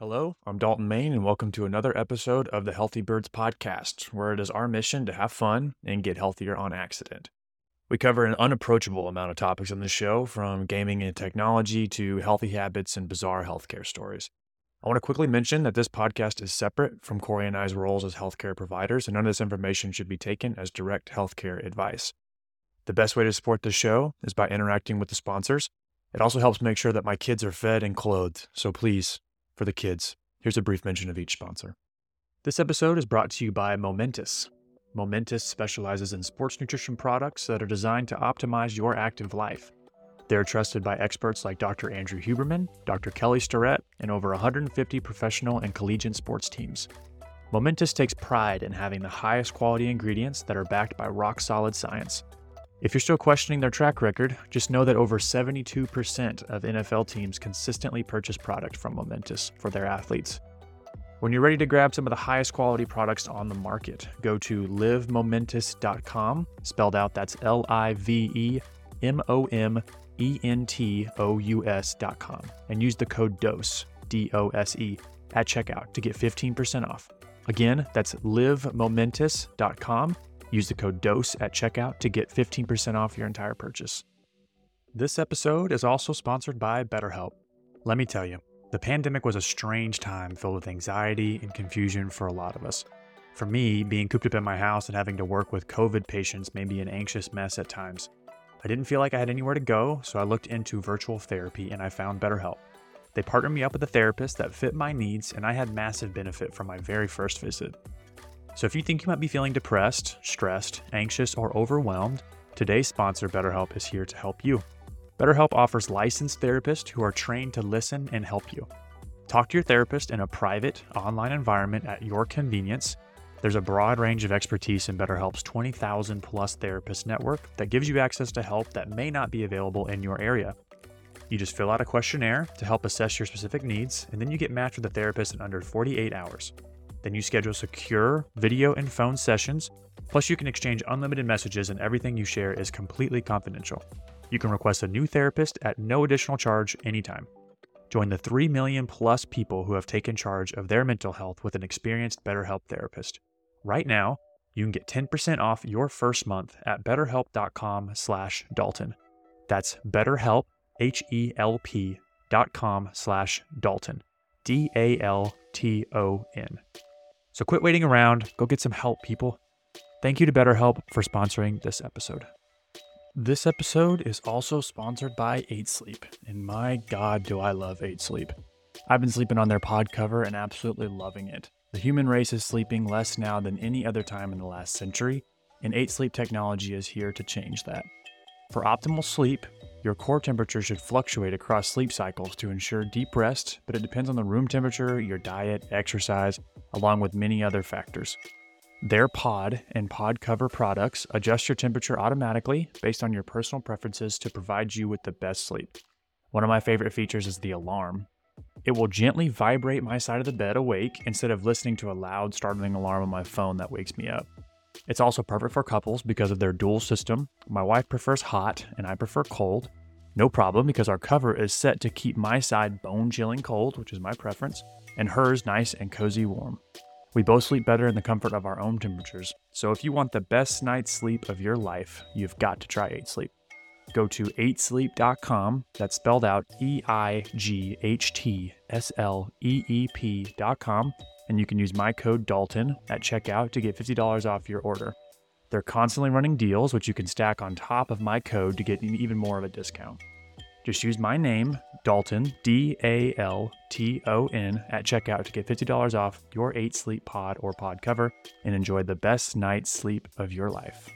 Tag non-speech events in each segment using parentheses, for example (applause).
Hello, I'm Dalton Main, and welcome to another episode of the Healthy Birds Podcast, where it is our mission to have fun and get healthier on accident. We cover an unapproachable amount of topics on the show, from gaming and technology to healthy habits and bizarre healthcare stories. I want to quickly mention that this podcast is separate from Cory and I's roles as healthcare providers, and none of this information should be taken as direct healthcare advice. The best way to support the show is by interacting with the sponsors. It also helps make sure that my kids are fed and clothed, so please for the kids, here's a brief mention of each sponsor. This episode is brought to you by Momentous. Momentous specializes in sports nutrition products that are designed to optimize your active life. They're trusted by experts like Dr. Andrew Huberman, Dr. Kelly Starrett, and over 150 professional and collegiate sports teams. Momentous takes pride in having the highest quality ingredients that are backed by rock solid science. If you're still questioning their track record, just know that over 72% of NFL teams consistently purchase product from Momentous for their athletes. When you're ready to grab some of the highest quality products on the market, go to livemomentous.com, spelled out that's L I V E M O M E N T O U S.com, and use the code DOSE, D O S E, at checkout to get 15% off. Again, that's livemomentous.com Use the code DOSE at checkout to get 15% off your entire purchase. This episode is also sponsored by BetterHelp. Let me tell you, the pandemic was a strange time filled with anxiety and confusion for a lot of us. For me, being cooped up in my house and having to work with COVID patients may be an anxious mess at times. I didn't feel like I had anywhere to go, so I looked into virtual therapy and I found BetterHelp. They partnered me up with a therapist that fit my needs, and I had massive benefit from my very first visit. So if you think you might be feeling depressed, stressed, anxious, or overwhelmed, today's sponsor, BetterHelp, is here to help you. BetterHelp offers licensed therapists who are trained to listen and help you. Talk to your therapist in a private, online environment at your convenience. There's a broad range of expertise in BetterHelp's 20,000 plus therapist network that gives you access to help that may not be available in your area. You just fill out a questionnaire to help assess your specific needs, and then you get matched with a therapist in under 48 hours. Then you schedule secure video and phone sessions. Plus, you can exchange unlimited messages, and everything you share is completely confidential. You can request a new therapist at no additional charge anytime. Join the 3 million plus people who have taken charge of their mental health with an experienced BetterHelp therapist. Right now, you can get 10% off your first month at betterhelp.com slash Dalton. That's betterhelp h e l p dot com slash dalton d a l t o n so quit waiting around, go get some help, people. Thank you to BetterHelp for sponsoring this episode. This episode is also sponsored by Eight Sleep, and my god, do I love Eight Sleep. I've been sleeping on their pod cover and absolutely loving it. The human race is sleeping less now than any other time in the last century, and Eight Sleep technology is here to change that. For optimal sleep, your core temperature should fluctuate across sleep cycles to ensure deep rest, but it depends on the room temperature, your diet, exercise, along with many other factors. Their pod and pod cover products adjust your temperature automatically based on your personal preferences to provide you with the best sleep. One of my favorite features is the alarm. It will gently vibrate my side of the bed awake instead of listening to a loud, startling alarm on my phone that wakes me up. It's also perfect for couples because of their dual system. My wife prefers hot and I prefer cold. No problem because our cover is set to keep my side bone chilling cold, which is my preference, and hers nice and cozy warm. We both sleep better in the comfort of our own temperatures, so if you want the best night's sleep of your life, you've got to try Eight Sleep. Go to eightsleep.com, that's spelled out E I G H T S L E E P.com, and you can use my code Dalton at checkout to get $50 off your order. They're constantly running deals, which you can stack on top of my code to get even more of a discount. Just use my name, Dalton, D A L T O N, at checkout to get $50 off your Eight Sleep pod or pod cover and enjoy the best night's sleep of your life.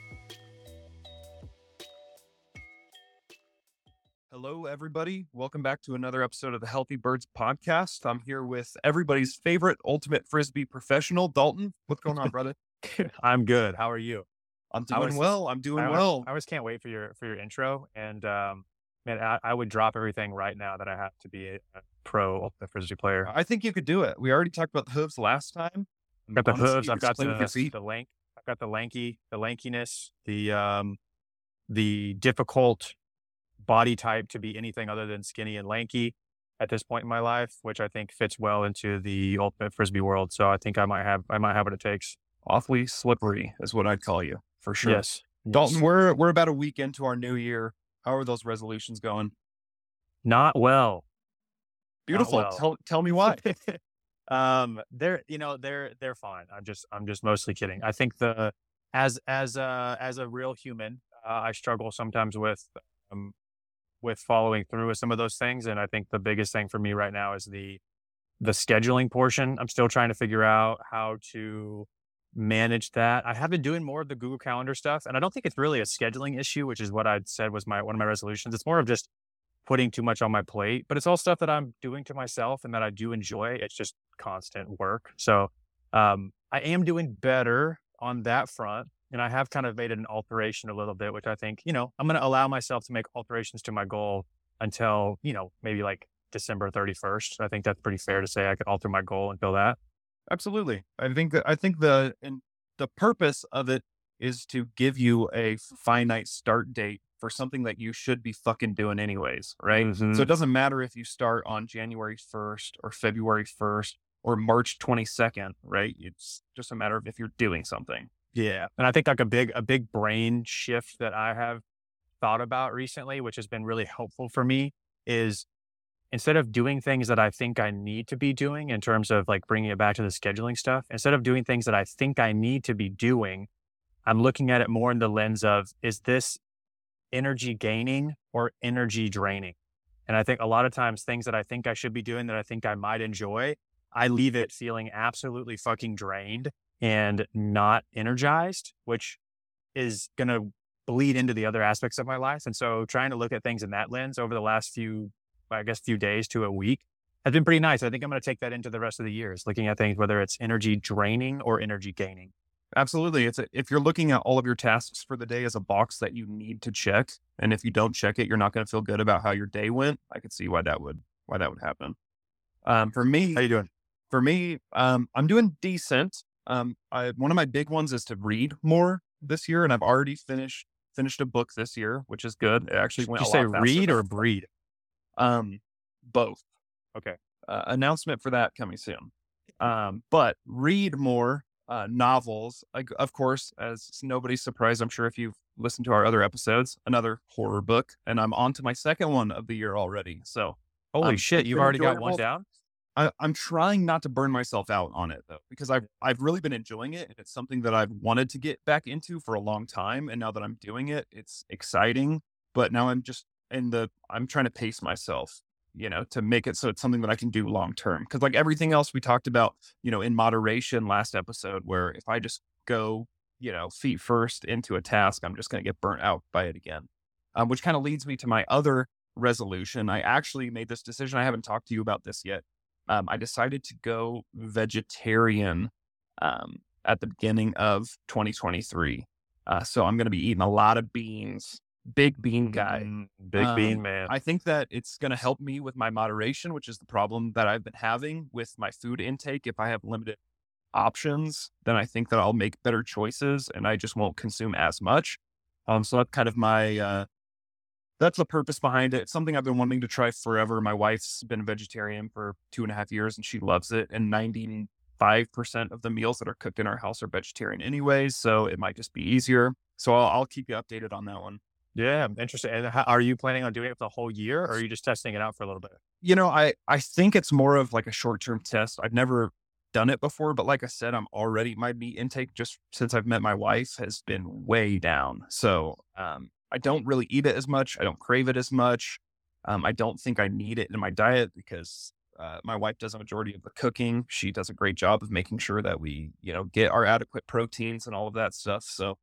Hello, everybody. Welcome back to another episode of the Healthy Birds podcast. I'm here with everybody's favorite ultimate frisbee professional, Dalton. What's going on, brother? (laughs) I'm good. How are you? I'm doing was- well. I'm doing I, well. I always can't wait for your for your intro, and um, man, I, I would drop everything right now that I have to be a, a pro ultimate frisbee player. I think you could do it. We already talked about the hooves last time. I've got the Honestly, hooves. I've got just playing with your the the lank. I've got the lanky, the lankiness, the um, the difficult body type to be anything other than skinny and lanky. at this point in my life, which I think fits well into the ultimate frisbee world. So I think I might have I might have what it takes. Awfully slippery is what I'd call you for sure. Yes. Dalton, yes. we're we're about a week into our new year. How are those resolutions going? Not well. Beautiful. well. Tell tell me why. (laughs) um they're you know they're they're fine i'm just i'm just mostly kidding i think the as as a as a real human uh, i struggle sometimes with um with following through with some of those things and i think the biggest thing for me right now is the the scheduling portion i'm still trying to figure out how to manage that i have been doing more of the google calendar stuff and i don't think it's really a scheduling issue which is what i said was my one of my resolutions it's more of just putting too much on my plate, but it's all stuff that I'm doing to myself and that I do enjoy. It's just constant work. So um, I am doing better on that front. And I have kind of made an alteration a little bit, which I think, you know, I'm going to allow myself to make alterations to my goal until, you know, maybe like December 31st. I think that's pretty fair to say I could alter my goal until that. Absolutely. I think that I think the and the purpose of it is to give you a finite start date for something that you should be fucking doing anyways, right? Mhm. So it doesn't matter if you start on January 1st or February 1st or March 22nd, right? It's just a matter of if you're doing something. Yeah. And I think like a big a big brain shift that I have thought about recently, which has been really helpful for me is instead of doing things that I think I need to be doing in terms of like bringing it back to the scheduling stuff, instead of doing things that I think I need to be doing, I'm looking at it more in the lens of is this energy gaining or energy draining? And I think a lot of times things that I think I should be doing that I think I might enjoy, I leave it feeling absolutely fucking drained and not energized, which is going to bleed into the other aspects of my life. And so trying to look at things in that lens over the last few, I guess, few days to a week has been pretty nice. I think I'm going to take that into the rest of the years, looking at things, whether it's energy draining or energy gaining. Absolutely. It's a, if you're looking at all of your tasks for the day as a box that you need to check, and if you don't check it, you're not going to feel good about how your day went. I could see why that would why that would happen. Um, for me, How you doing? for me, um, I'm doing decent. Um, I, one of my big ones is to read more this year, and I've already finished finished a book this year, which is good. It actually Did went. you say read or breed? Um, both. Okay. Uh, announcement for that coming soon. Um, but read more uh, novels. Like, of course, as nobody's surprised, I'm sure if you've listened to our other episodes, another horror book, and I'm on to my second one of the year already. So Holy Um, shit, you've already got one down? I, I'm trying not to burn myself out on it though, because I've I've really been enjoying it, and it's something that I've wanted to get back into for a long time. And now that I'm doing it, it's exciting. But now I'm just in the I'm trying to pace myself, you know, to make it so it's something that I can do long term. Because like everything else we talked about, you know, in moderation last episode, where if I just go, you know, feet first into a task, I'm just going to get burnt out by it again. Um, which kind of leads me to my other resolution. I actually made this decision. I haven't talked to you about this yet um, I decided to go vegetarian um, at the beginning of 2023. Uh, so I'm going to be eating a lot of beans, big bean guy. Mm, Big bean Um, man. I think that it's going to help me with my moderation, which is the problem that I've been having with my food intake. If I have limited options, then I think that I'll make better choices and I just won't consume as much. Um, so that's kind of my uh, that's the purpose behind it. It's something I've been wanting to try forever. My wife's been a vegetarian for two and a half years and she loves it. And 95% of the meals that are cooked in our house are vegetarian anyways. So it might just be easier. So I'll, I'll keep you updated on that one. Yeah, interesting. And how, are you planning on doing it for the whole year or are you just testing it out for a little bit? You know, I, I think it's more of like a short term test. I've never done it before, but like I said, I'm already, my meat intake just since I've met my wife has been way down. So um, I don't really eat it as much. I don't crave it as much. Um, I don't think I need it in my diet because uh, my wife does a majority of the cooking. She does a great job of making sure that we, you know, get our adequate proteins and all of that stuff. So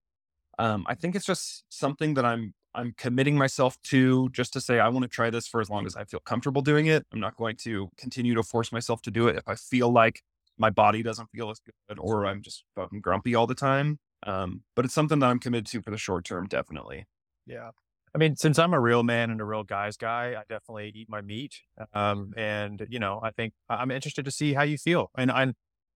um, I think it's just something that I'm I'm committing myself to just to say I want to try this for as long as I feel comfortable doing it. I'm not going to continue to force myself to do it if I feel like my body doesn't feel as good or I'm just fucking grumpy all the time. Um, but it's something that I'm committed to for the short term, definitely. Yeah. I mean, since I'm a real man and a real guy's guy, I definitely eat my meat. Um, and you know, I think I'm interested to see how you feel. And I'm,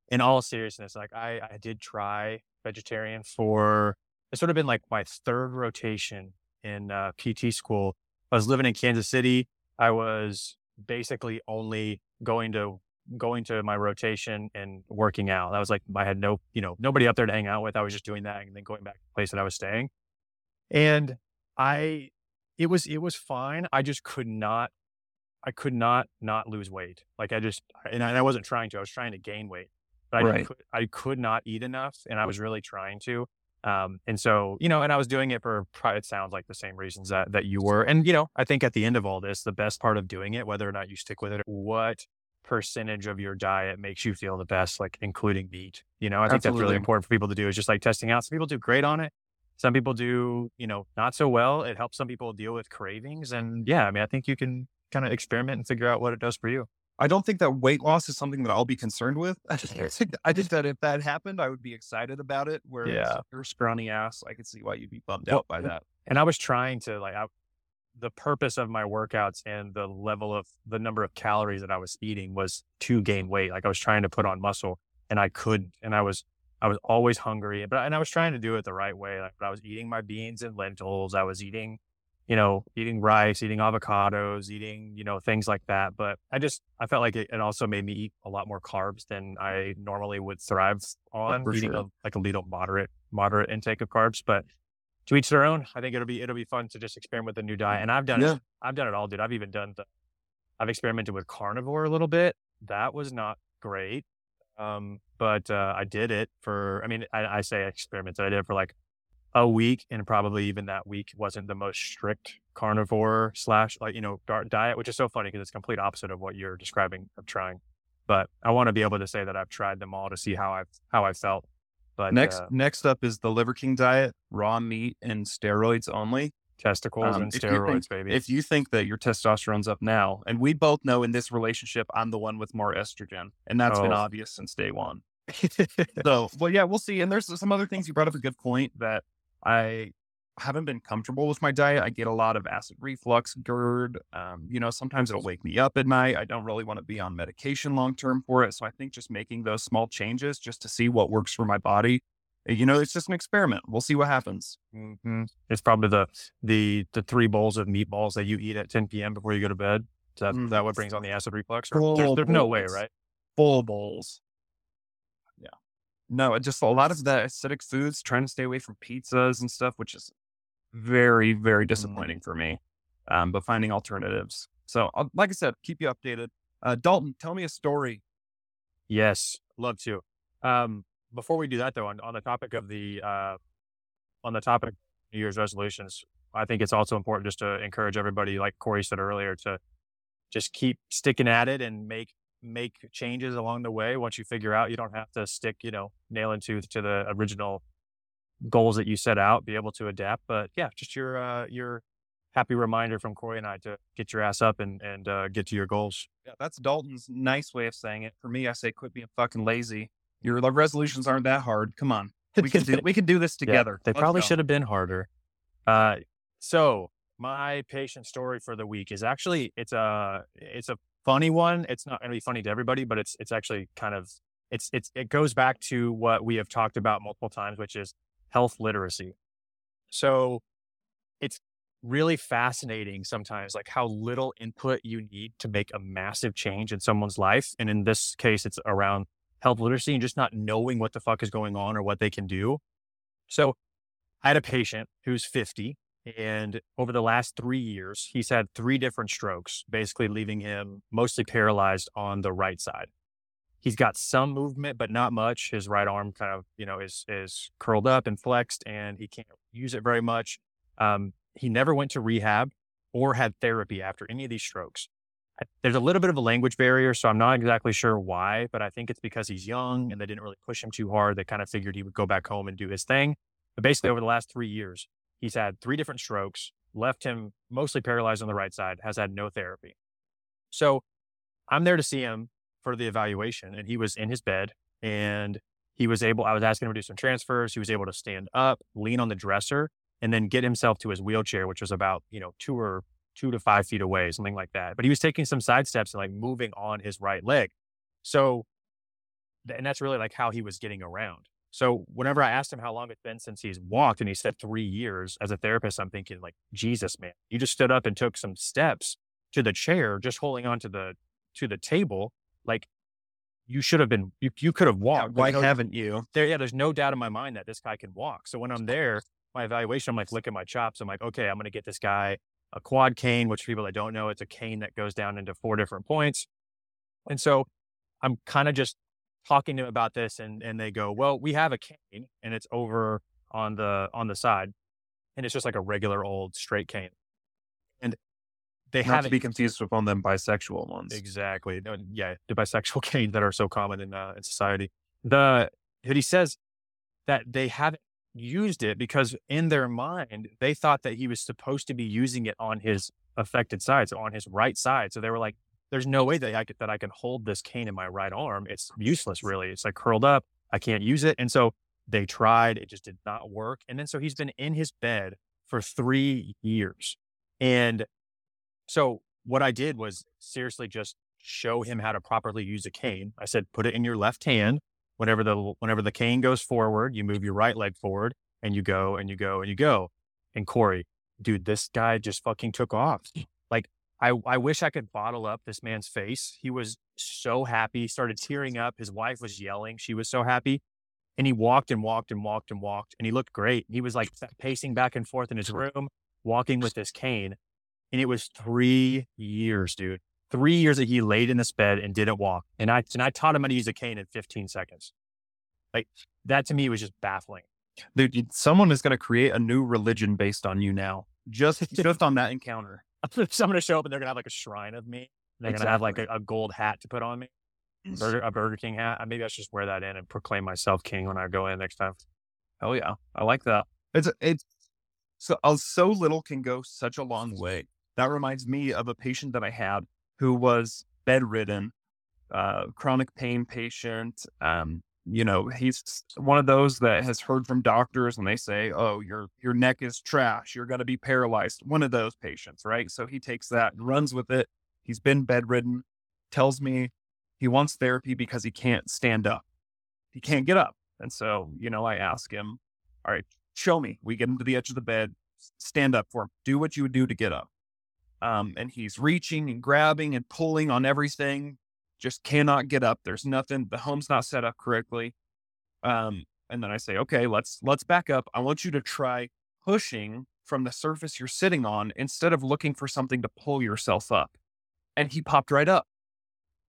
in all seriousness, like I, I did try vegetarian for it's sort of been like my third rotation in uh, PT school. I was living in Kansas City. I was basically only going to going to my rotation and working out. That was like I had no, you know, nobody up there to hang out with. I was just doing that and then going back to the place that I was staying. And I it was it was fine. I just could not I could not not lose weight. Like I just and I, and I wasn't trying to. I was trying to gain weight. But I Right. could, I could not eat enough and I was really trying to. Um, and so, you know, and I was doing it for it sounds like the same reasons that, that you were. And, you know, I think at the end of all this, the best part of doing it, whether or not you stick with it, what percentage of your diet makes you feel the best, like including meat. You know, I think that's really important for people to do is just like testing out. Some people do great on it. Some people do, you know, not so well. It helps some people deal with cravings. And yeah, I mean, I think you can kind of experiment and figure out what it does for you. I don't think that weight loss is something that I'll be concerned with. (laughs) I think, I think that if that happened, I would be excited about it. Whereas Yeah. if scrawny ass, I could see why you'd be bummed Well, out by that. and I was trying to like I, the purpose of my workouts and the level of the number of calories that I was eating was to gain weight. Like I was trying to put on muscle and I couldn't. And I was I was always hungry, but and I was trying to do it the right way. Like but I was eating my beans and lentils. I was eating, you know, eating rice, eating avocados, eating, you know, things like that. But I just I felt like it, it also made me eat a lot more carbs than I normally would thrive on. for eating sure. a, like a little moderate moderate intake of carbs, but to each their own. I think it'll be it'll be fun to just experiment with a new diet. And I've done Yeah. it. I've done it all, dude. I've even done the I've experimented with carnivore a little bit. That was not great. Um, but uh, I did it for I mean, I, I say experimented. I did it for like a week and probably even that week wasn't the most strict carnivore slash like, you know, diet, which is so funny because it's complete opposite of what you're describing of trying. But I want to be able to say that I've tried them all to see how I've how I felt. But Next, uh, next up is the Liver King diet, raw meat and steroids only. testicles Um, and you think- steroids, baby. If you think that your testosterone's up now, and we both know in this relationship, I'm the one with more estrogen, and that's been Oh. obvious since day one. So, well, yeah, we'll see. And there's some other things you brought up a good point that I haven't been comfortable with my diet. I get a lot of acid reflux, GERD. Um, you know, sometimes it'll wake me up at night. I don't really want to be on medication long term for it. So I think just making those small changes just to see what works for my body. uh, You know, it's just an experiment. We'll see what happens. Mhm. It's probably the the the three bowls of meatballs that you eat at 10 p.m. before you go to bed. Is that, Mm. is that what brings on the acid reflux? Or there's, there's no way, right? Full bowls. No, just a lot of the acidic foods, trying to stay away from pizzas and stuff, which is very, very disappointing for me. Um, but finding alternatives. So, uh, like I said, keep you updated. Uh, Dalton, tell me a story. Yes, love to. Um, before we do that, though, on, on the topic of the uh, on the topic of New Year's resolutions, I think it's also important just to encourage everybody, like Cory said earlier, to just keep sticking at it and make make changes along the way. Once you figure out, you don't have to stick, you know, nail and tooth to the original goals that you set out. Be able to adapt, but yeah, just your uh, your happy reminder from Cory and I to get your ass up and and uh, get to your goals. Yeah, that's Dalton's nice way of saying it. For me, I say quit being fucking lazy. Your resolutions aren't that hard. Come on, we can do (laughs) we can do this Yeah, together. they Let's probably go. should have been harder. Uh, so my patient story for the week is actually it's a it's a funny one. It's not going to be funny to everybody, but it's it's actually kind of it's it's it goes back to what we have talked about multiple times, which is health literacy. So it's really fascinating sometimes like how little input you need to make a massive change in someone's life and in this case it's around health literacy and just not knowing what the fuck is going on or what they can do so I had a patient who's 50, and over the last three years, he's had three different strokes, basically leaving him mostly paralyzed on the right side. He's got some movement, but not much. His right arm kind of, you know, is is curled up and flexed, and he can't use it very much. Um, he never went to rehab or had therapy after any of these strokes. There's a little bit of a language barrier, so I'm not exactly sure why, but I think it's because he's young and they didn't really push him too hard. They kind of figured he would go back home and do his thing. But basically, over the last three years, he's had three different strokes, left him mostly paralyzed on the right side, has had no therapy. So I'm there to see him for the evaluation, and he was in his bed and he was able, I was asking him to do some transfers. He was able to stand up, lean on the dresser, and then get himself to his wheelchair, which was about, you know, two or two to five feet away, something like that. But he was taking some side steps and like moving on his right leg. So, and that's really like how he was getting around. So whenever I asked him how long it's been since he's walked, and he said three years as a therapist, I'm thinking like, Jesus, man, you just stood up and took some steps to the chair, just holding on to the to the table, like you should have been you, you could have walked. Yeah, why no, haven't you? there? Yeah, there's no doubt in my mind that this guy can walk. So when I'm there, my evaluation, I'm like licking my chops. I'm like, okay, I'm gonna get this guy a quad cane, which people that don't know, it's a cane that goes down into four different points. And so I'm kind of just talking to them about this and and they go, Well, we have a cane and it's over on the on the side. And it's just like a regular old straight cane. And they have to be confused with one of them bisexual ones. Exactly. Yeah, the bisexual (laughs) canes that are so common in uh, in society. The but he says that they haven't used it because in their mind they thought that he was supposed to be using it on his affected side, so on his right side. So they were like, "There's no way that I could, that I can hold this cane in my right arm. It's useless, really. It's like curled up. I can't use it." And so they tried. It just did not work. And then so he's been in his bed for three years, and so what I did was seriously just show him how to properly use a cane. I said, put it in your left hand. Whenever the whenever the cane goes forward, you move your right leg forward and you go and you go and you go. And Cory, dude, this guy just fucking took off. I I wish I could bottle up this man's face. He was so happy, he started tearing up. His wife was yelling. She was so happy. And he walked and walked and walked and walked and he looked great. He was like pacing back and forth in his room, walking with this cane. And it was three years, dude. Three years that he laid in this bed and didn't walk. And I and I taught him how to use a cane in 15 seconds. Like that to me was just baffling. Dude, someone is going to create a new religion based on you now. Just just on that encounter. So I'm gonna show up and they're gonna have like a shrine of me. They're gonna have like a, a gold hat to put on me, Burger, a Burger King hat. Uh, Maybe I should just wear that in and proclaim myself king when I go in next time. Oh yeah, I like that. It's it's so so little can go such a long way. That reminds me of a patient that I had who was bedridden, uh, chronic pain patient. Um, you know, he's one of those that has heard from doctors and they say, "Oh, your your neck is trash. You're going to be paralyzed." One of those patients, right? So he takes that and runs with it. He's been bedridden. Tells me he wants therapy because he can't stand up. He can't get up. And so, you know, I ask him, "All right, show me." We get him to the edge of the bed, stand up for him. Do what you would do to get up. Um, and he's reaching and grabbing and pulling on everything, just cannot get up. There's nothing. The home's not set up correctly. Um, and then I say, okay, let's let's back up. I want you to try pushing from the surface you're sitting on instead of looking for something to pull yourself up. And he popped right up.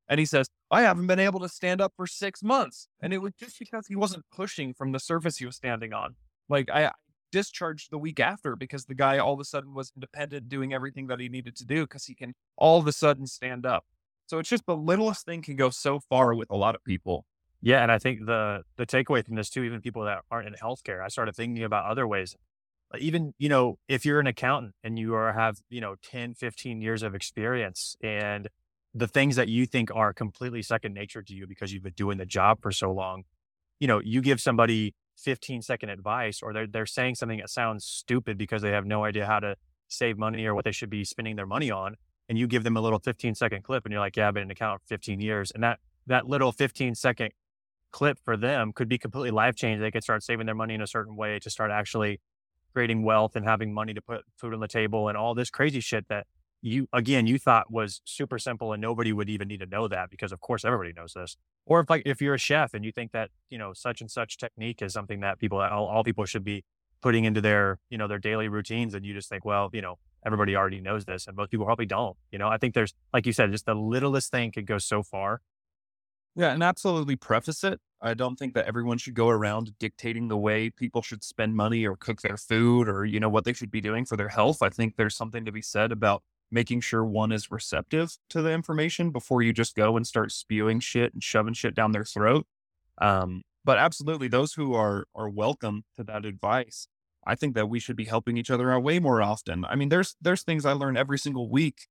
And he says, I haven't been able to stand up for six months. And it was just because he wasn't pushing from the surface he was standing on. Like I discharged the week after because the guy all of a sudden was independent, doing everything that he needed to do because he can all of a sudden stand up. So it's just the littlest thing can go so far with a lot of people. Yeah, and I think the the takeaway from this too, even people that aren't in healthcare, I started thinking about other ways. Even, you know, if you're an accountant and you are have, you know, 10, 15 years of experience and the things that you think are completely second nature to you because you've been doing the job for so long, you know, you give somebody 15 second advice or they're they're saying something that sounds stupid because they have no idea how to save money or what they should be spending their money on. And you give them a little 15 second clip and you're like, yeah, I've been an accountant for 15 years. And that that little 15 second clip for them could be completely life changing. They could start saving their money in a certain way to start actually creating wealth and having money to put food on the table and all this crazy shit that you again you thought was super simple and nobody would even need to know that because of course everybody knows this. Or if like if you're a chef and you think that you know such and such technique is something that people all, all people should be putting into their you know their daily routines and you just think well you know everybody already knows this and most people probably don't you know I think there's like you said just the littlest thing could go so far Yeah, and absolutely preface it. I don't think that everyone should go around dictating the way people should spend money or cook their food or, you know, what they should be doing for their health. I think there's something to be said about making sure one is receptive to the information before you just go and start spewing shit and shoving shit down their throat. Um, but absolutely, those who are are welcome to that advice. I think that we should be helping each other out way more often. I mean, there's there's things I learn every single week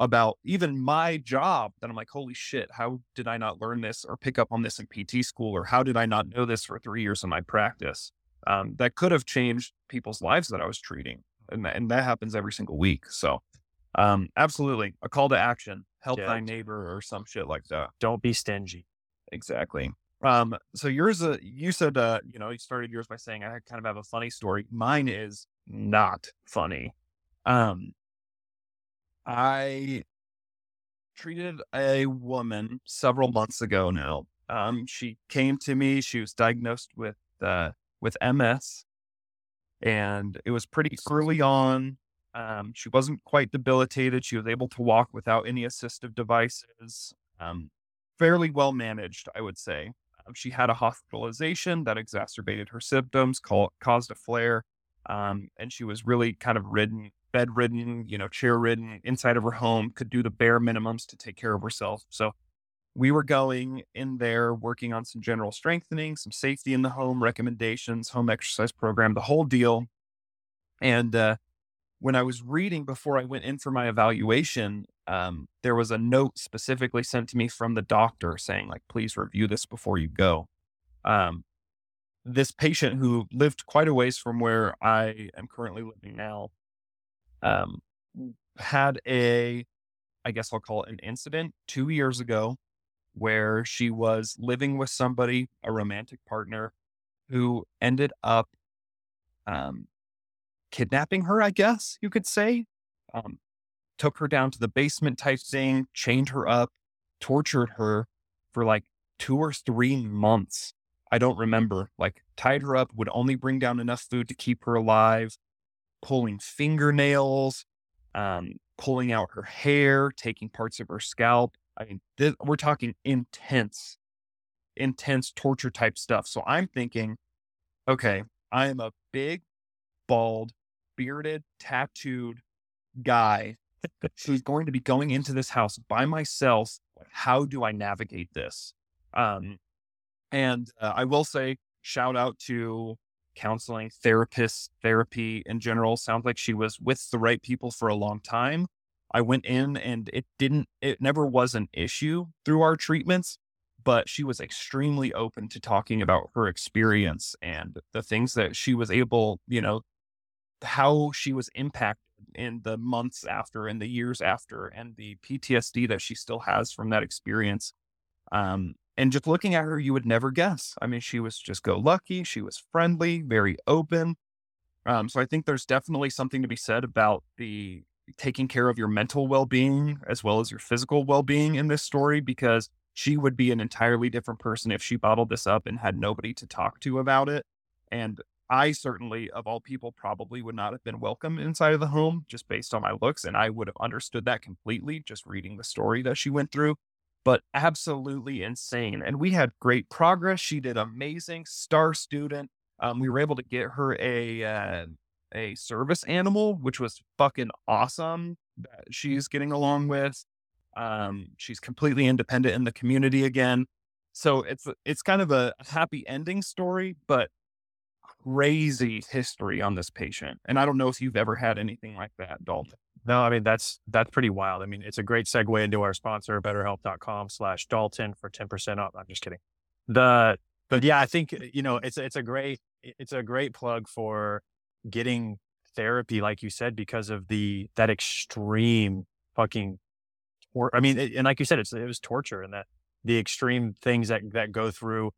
about even my job that I'm like, holy shit, how did I not learn this or pick up on this in PT school? Or how did I not know this for three years in my practice? Um, that could have changed people's lives that I was treating. And, that- and that happens every single week. So, um, absolutely a call to action, help Yeah. thy neighbor or some shit like that. don't be stingy Exactly. Um, so yours, uh, you said, uh, you know, you started yours by saying I kind of have a funny story. Mine is not funny. Um, I treated a woman several months ago now. Um, she came to me. She was diagnosed with uh, with MS, and it was pretty early on. Um, she wasn't quite debilitated. She was able to walk without any assistive devices. Um, fairly well managed, I would say. Um, she had a hospitalization that exacerbated her symptoms, call, caused a flare, um, and she was really kind of ridden, bedridden, you know, chair ridden inside of her home. Could do the bare minimums to take care of herself. So we were going in there working on some general strengthening, some safety in the home recommendations, home exercise program, the whole deal. And uh, when I was reading before I went in for my evaluation, um, there was a note specifically sent to me from the doctor saying, like, please review this before you go. Um, this patient who lived quite a ways from where I am currently living now um, had a, I guess I'll call it an incident two years ago where she was living with somebody, a romantic partner, who ended up um, kidnapping her, I guess you could say. Um, took her down to the basement type thing, chained her up, tortured her for like two or three months. I don't remember. Like, tied her up, would only bring down enough food to keep her alive, pulling fingernails, um, pulling out her hair, taking parts of her scalp. I mean, this, we're talking intense, intense torture type stuff. So I'm thinking, okay, I am a big, bald, bearded, tattooed guy who's going to be going into this house by myself. How do I navigate this? Um, and uh, I will say, shout out to counseling, therapists, therapy in general. Sounds like she was with the right people for a long time. I went in and it didn't, it never was an issue through our treatments, but she was extremely open to talking about her experience and the things that she was able, you know, how she was impacted in the months after and the years after and the PTSD that she still has from that experience. Um, and just looking at her, you would never guess. I mean, she was just go lucky. She was friendly, very open. Um, so I think there's definitely something to be said about the taking care of your mental well being as well as your physical well being in this story because she would be an entirely different person if she bottled this up and had nobody to talk to about it. And I certainly, of all people, probably would not have been welcome inside of the home just based on my looks. And I would have understood that completely just reading the story that she went through. But absolutely insane. And we had great progress. She did amazing, star student. Um, we were able to get her a uh, a service animal, which was fucking awesome. That she's getting along with. Um, she's completely independent in the community again. So it's it's kind of a happy ending story, but crazy history on this patient. And I don't know if you've ever had anything like that, Dalton. No, I mean that's that's pretty wild. I mean, it's a great segue into our sponsor, betterhelp.com slash Dalton for 10% off. I'm just kidding. The but yeah, I think uh, you know, it's it's a great it's a great plug for getting therapy, like you said, because of the that extreme fucking or I mean, and like you said, it's it was torture and that the extreme things that that go through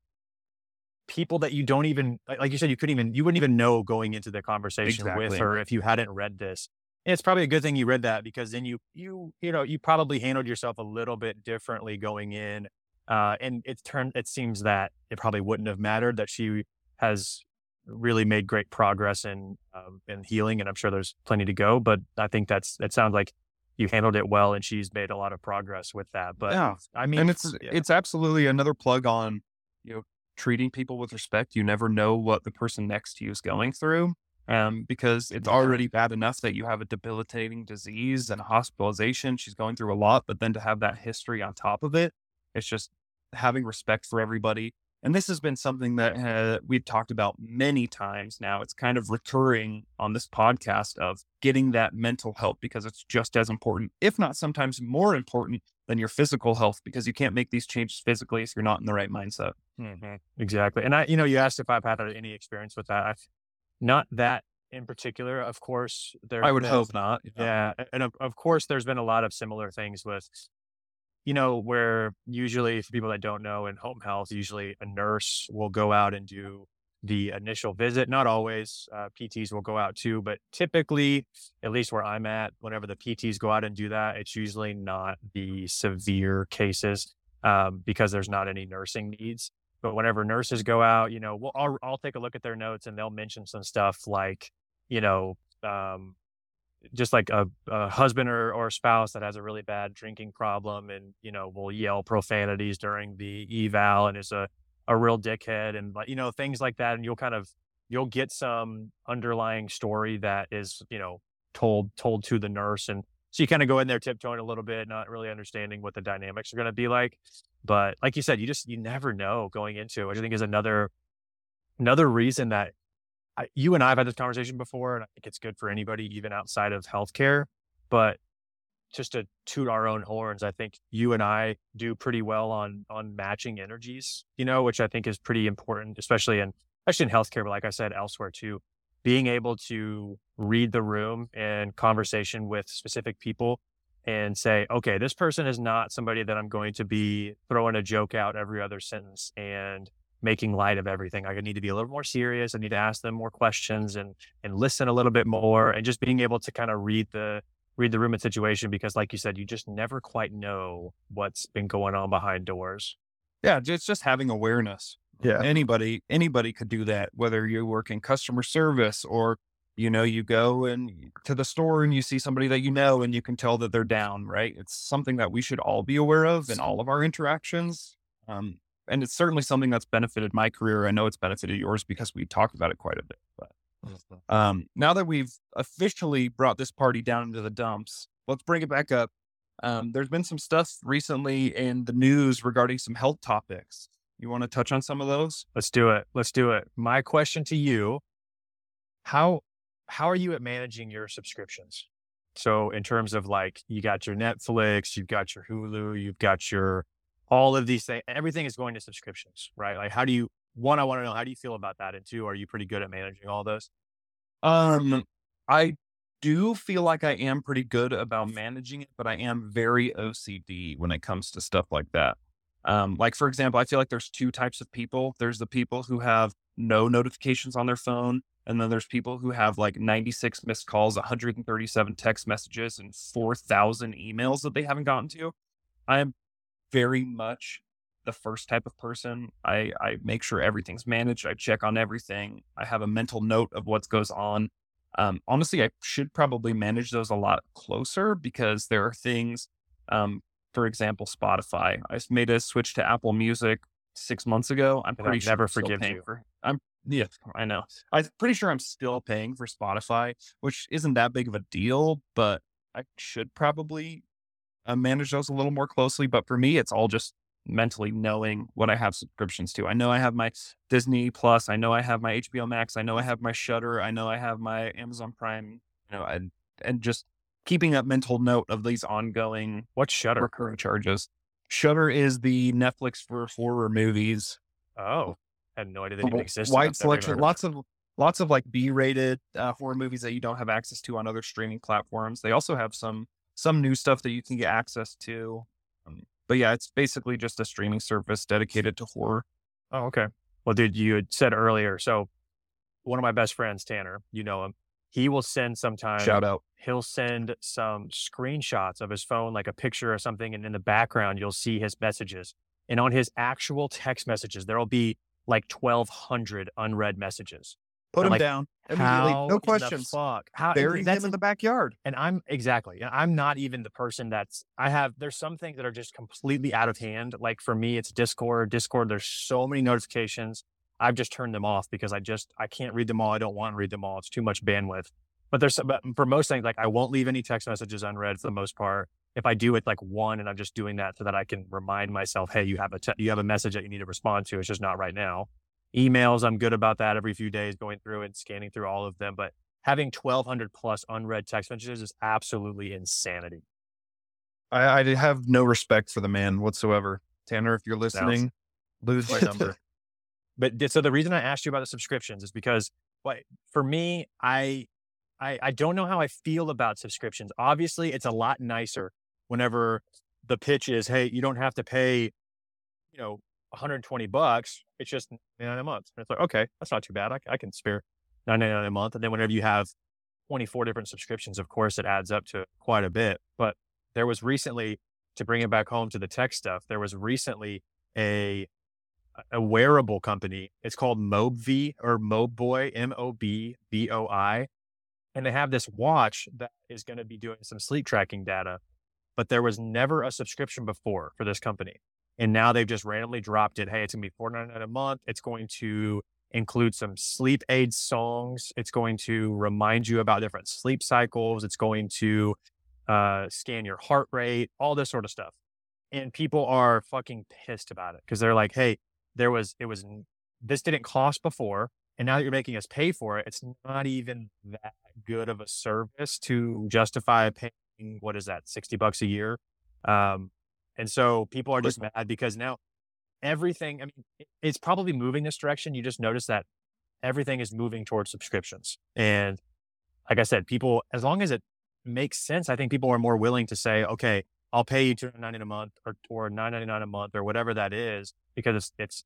people that you don't even like you said you couldn't even you wouldn't even know going into the conversation exactly. with her if you hadn't read this and it's probably a good thing you read that because then you you you know you probably handled yourself a little bit differently going in uh, and it turned it seems that it probably wouldn't have mattered that she has really made great progress in um, in healing and i'm sure there's plenty to go but i think that's it sounds like you handled it well and she's made a lot of progress with that but yeah i mean and it's yeah. it's absolutely another plug on you know treating people with respect. You never know what the person next to you is going through. Um, because it's already bad enough that you have a debilitating disease and a hospitalization. She's going through a lot, but then to have that history on top of it, it's just having respect for everybody. And this has been something that uh, we've talked about many times now. It's kind of recurring on this podcast of getting that mental help because it's just as important, if not sometimes more important than your physical health because you can't make these changes physically if you're not in the right mindset. Mm-hmm. Exactly. And I, you know, you asked if I've had any experience with that. I've not that in particular. Of course, there. I would been, hope not. Yeah, and of, of course, there's been a lot of similar things with, you know, where usually for people that don't know in home health, usually a nurse will go out and do the initial visit. Not always, uh, PTs will go out too, but typically, at least where I'm at, whenever the PTs go out and do that, it's usually not the severe cases um, because there's not any nursing needs. But whenever nurses go out, you know, we'll, I'll, I'll take a look at their notes and they'll mention some stuff like, you know, um, just like a, a husband or, or spouse that has a really bad drinking problem and, you know, will yell profanities during the eval and is a, a real dickhead and like, you know, things like that. And you'll kind of, you'll get some underlying story that is, you know, told, told to the nurse. And so you kind of go in there tiptoeing a little bit, not really understanding what the dynamics are going to be like. But like you said, you just, you never know going into which I think is another, another reason that I, you and I have had this conversation before, and I think it's good for anybody, even outside of healthcare. But just to toot our own horns, I think you and I do pretty well on on matching energies, you know, which I think is pretty important, especially in especially in healthcare, but like I said, elsewhere too. Being able to read the room and conversation with specific people and say, okay, this person is not somebody that I'm going to be throwing a joke out every other sentence and making light of everything. I need to be a little more serious. I need to ask them more questions and and listen a little bit more and just being able to kind of read the read the room and situation because like you said, you just never quite know what's been going on behind doors. Yeah, it's just having awareness. Yeah. Anybody anybody could do that, whether you work in customer service or you know, you go and to the store and you see somebody that you know and you can tell that they're down, right? It's something that we should all be aware of in all of our interactions. Um, and it's certainly something that's benefited my career. I know it's benefited yours because we talked about it quite a bit. But. Um, now that we've officially brought this party down into the dumps, let's bring it back up. Um, there's been some stuff recently in the news regarding some health topics. You want to touch on some of those? Let's do it. Let's do it. My question to you: How how are you at managing your subscriptions? So in terms of like you got your Netflix, you've got your Hulu, you've got your all of these things, everything is going to subscriptions, right? Like, how do you, one, I want to know, how do you feel about that? And two, are you pretty good at managing all those? Um, I do feel like I am pretty good about managing it, but I am very OCD when it comes to stuff like that. Um, like for example, I feel like there's two types of people. There's the people who have no notifications on their phone, and then there's people who have like 96 missed calls, 137 text messages, and 4,000 emails that they haven't gotten to. I am very much the first type of person. I, I make sure everything's managed. I check on everything. I have a mental note of what goes on. Um, honestly, I should probably manage those a lot closer because there are things, um, for example, Spotify. I made a switch to Apple Music six months ago. I'm pretty sure never forgive you. For, I'm yeah, I know. I'm pretty sure I'm still paying for Spotify, which isn't that big of a deal, but I should probably uh, manage those a little more closely. But for me, it's all just mentally knowing what I have subscriptions to. I know I have my Disney Plus. I know I have my HBO Max. I know I have my Shudder. I know I have my Amazon Prime. You know, and and just keeping a mental note of these ongoing what Shudder recurring charges. Shudder is the Netflix for horror movies. Oh, I had no idea that even existed. Wide selection, lots of lots of like B-rated uh, horror movies that you don't have access to on other streaming platforms. They also have some some new stuff that you can get access to. Um, but yeah, it's basically just a streaming service dedicated to horror. Oh, okay. Well, dude, you had said earlier. So one of my best friends, Tanner, you know him. He will send sometimes. Shout out. He'll send some screenshots of his phone, like a picture or something, and in the background you'll see his messages. And on his actual text messages, there'll be like twelve hundred unread messages. Put him like, down immediately. No questions. fuck. How bury him in the backyard. And I'm exactly. I'm not even the person that's. I have. There's some things that are just completely out of hand. Like for me, it's Discord. Discord. There's so many notifications. I've just turned them off because I just I can't read them all. I don't want to read them all. It's too much bandwidth. But there's but for most things like I won't leave any text messages unread for the most part. If I do it like one, and I'm just doing that so that I can remind myself, hey, you have a te- you have a message that you need to respond to. It's just not right now. Emails, I'm good about that every few days, going through and scanning through all of them. But having 1,200 plus unread text messages is absolutely insanity. I, I have no respect for the man whatsoever. Tanner, if you're listening, Sounds. lose my number. (laughs) but so the reason I asked you about the subscriptions is because what for me, I, I I don't know how I feel about subscriptions. Obviously, it's a lot nicer whenever the pitch is, hey, you don't have to pay, you know, 120 bucks. It's just 99 a month. And it's like, okay, that's not too bad. I, I can spare 99 a month. And then whenever you have 24 different subscriptions, of course, it adds up to quite a bit. But there was recently, to bring it back home to the tech stuff, there was recently a a wearable company. It's called Mobvoi or Mobboy, M O B B O I. And they have this watch that is going to be doing some sleep tracking data, but there was never a subscription before for this company. And now they've just randomly dropped it. Hey, it's going to be four ninety nine a month. It's going to include some sleep aid songs. It's going to remind you about different sleep cycles. It's going to uh, scan your heart rate, all this sort of stuff. And people are fucking pissed about it because they're like, hey, there was, it was, this didn't cost before. And now that you're making us pay for it, it's not even that good of a service to justify paying, what is that, 60 bucks a year? Um, and so people are just mad because now everything, I mean, it's probably moving this direction. You just notice that everything is moving towards subscriptions. And like I said, people, as long as it makes sense, I think people are more willing to say, okay, I'll pay you two ninety a month or, or nine ninety nine a month or whatever that is, because it's, it's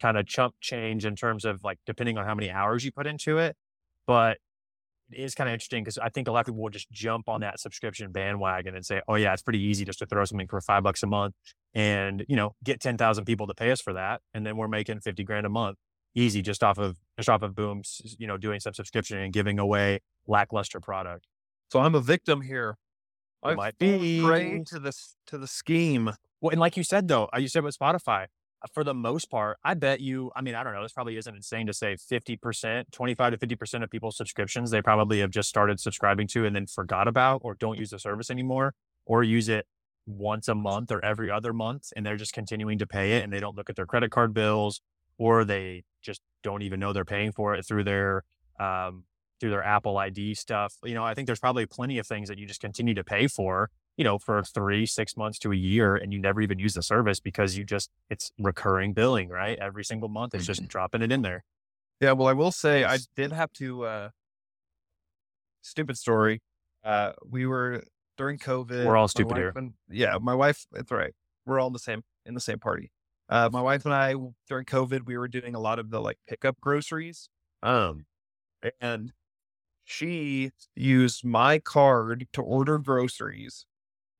kind of chump change in terms of like, depending on how many hours you put into it. But is kind of interesting because I think a lot of people will just jump on that subscription bandwagon and say, oh yeah, it's pretty easy just to throw something for five bucks a month and, you know, get 10,000 people to pay us for that. And then we're making 50 grand a month easy just off of, just off of booms, you know, doing some subscription and giving away lackluster product. So I'm a victim here. I might be prey to this, to the scheme. Well, and like you said, though, uh, you said with Spotify, for the most part, I bet you, I mean, I don't know, this probably isn't insane to say 50%, 25 to 50% of people's subscriptions, they probably have just started subscribing to and then forgot about or don't use the service anymore or use it once a month or every other month. And they're just continuing to pay it and they don't look at their credit card bills or they just don't even know they're paying for it through their, um, through their Apple ID stuff. You know, I think there's probably plenty of things that you just continue to pay for you know, for three, six months to a year and you never even use the service because you just, it's recurring billing, right? Every single month, it's just mm-hmm. dropping it in there. Yeah. Well, I will say I did have to, uh, stupid story. Uh, we were during COVID. We're all stupid here. And, yeah. My wife, it's right. We're all in the same, in the same party. Uh, my wife and I, during COVID, we were doing a lot of the like pickup groceries. Um, and she used my card to order groceries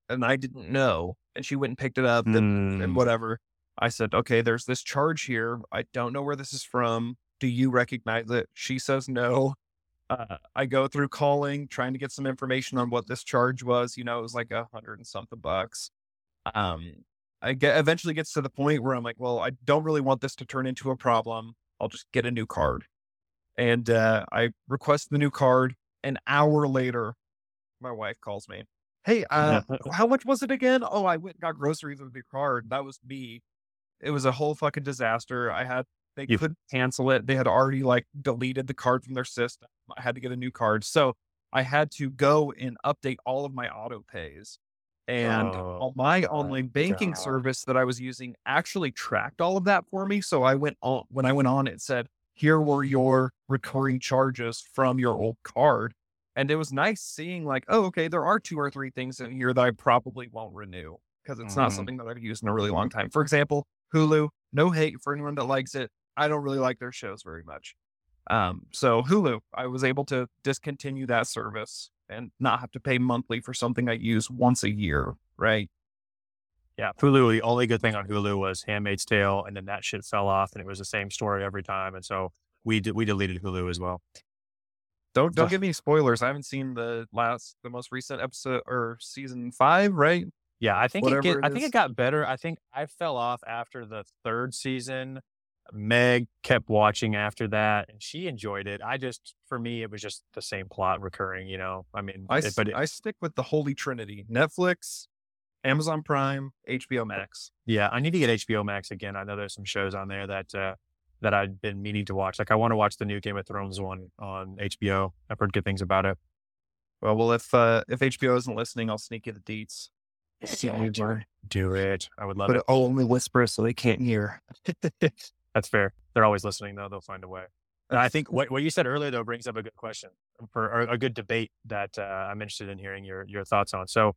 and I didn't know. And she went and picked it up and, and Mm. whatever. I said, okay, there's this charge here. I don't know where this is from. Do you recognize it? She says no. Uh, I go through calling, trying to get some information on what this charge was. You know, it was like a hundred and something bucks. Um, I get eventually gets to the point where I'm like, well, I don't really want this to turn into a problem. I'll just get a new card. And uh, I request the new card. An hour later, my wife calls me. Hey, uh, how much was it again? Oh, I went and got groceries with your card. That was me. It was a whole fucking disaster. I had they You- couldn't cancel it. They had already like deleted the card from their system. I had to get a new card. So I had to go and update all of my auto pays. And Oh, all my online banking God. service that I was using actually tracked all of that for me. So I went on when I went on, it said, here were your recurring charges from your old card. And it was nice seeing like, oh, okay, there are two or three things in here that I probably won't renew because it's not Mhm. something that I've used in a really long time. For example, Hulu, no hate for anyone that likes it. I don't really like their shows very much. Um, so Hulu, I was able to discontinue that service and not have to pay monthly for something I use once a year, right? Yeah, Hulu. The only good thing on Hulu was Handmaid's Tale, and then that shit fell off, and it was the same story every time. And so we did, we deleted Hulu as well. Don't don't Ugh. give me spoilers. I haven't seen the last the most recent episode or season five, right? Yeah, I think it get, it I think it got better. I think I fell off after the third season. Meg kept watching after that, and she enjoyed it. I just, for me, it was just the same plot recurring. You know, I mean, I, it- but it, I stick with the holy trinity: Netflix, Amazon Prime, HBO Max. yeah, I need to get HBO Max again. I know there's some shows on there that uh, that I'd been meaning to watch. Like I want to watch the new Game of Thrones one on HBO. I've heard good things about it. Well, well, if uh, if HBO isn't listening, I'll sneak you the deets. Do it. I would love But it. I'll only whisper so they can't hear. (laughs) That's fair. They're always listening though. They'll find a way. And I think what, what you said earlier though brings up a good question for or a good debate that uh, I'm interested in hearing your your thoughts on. So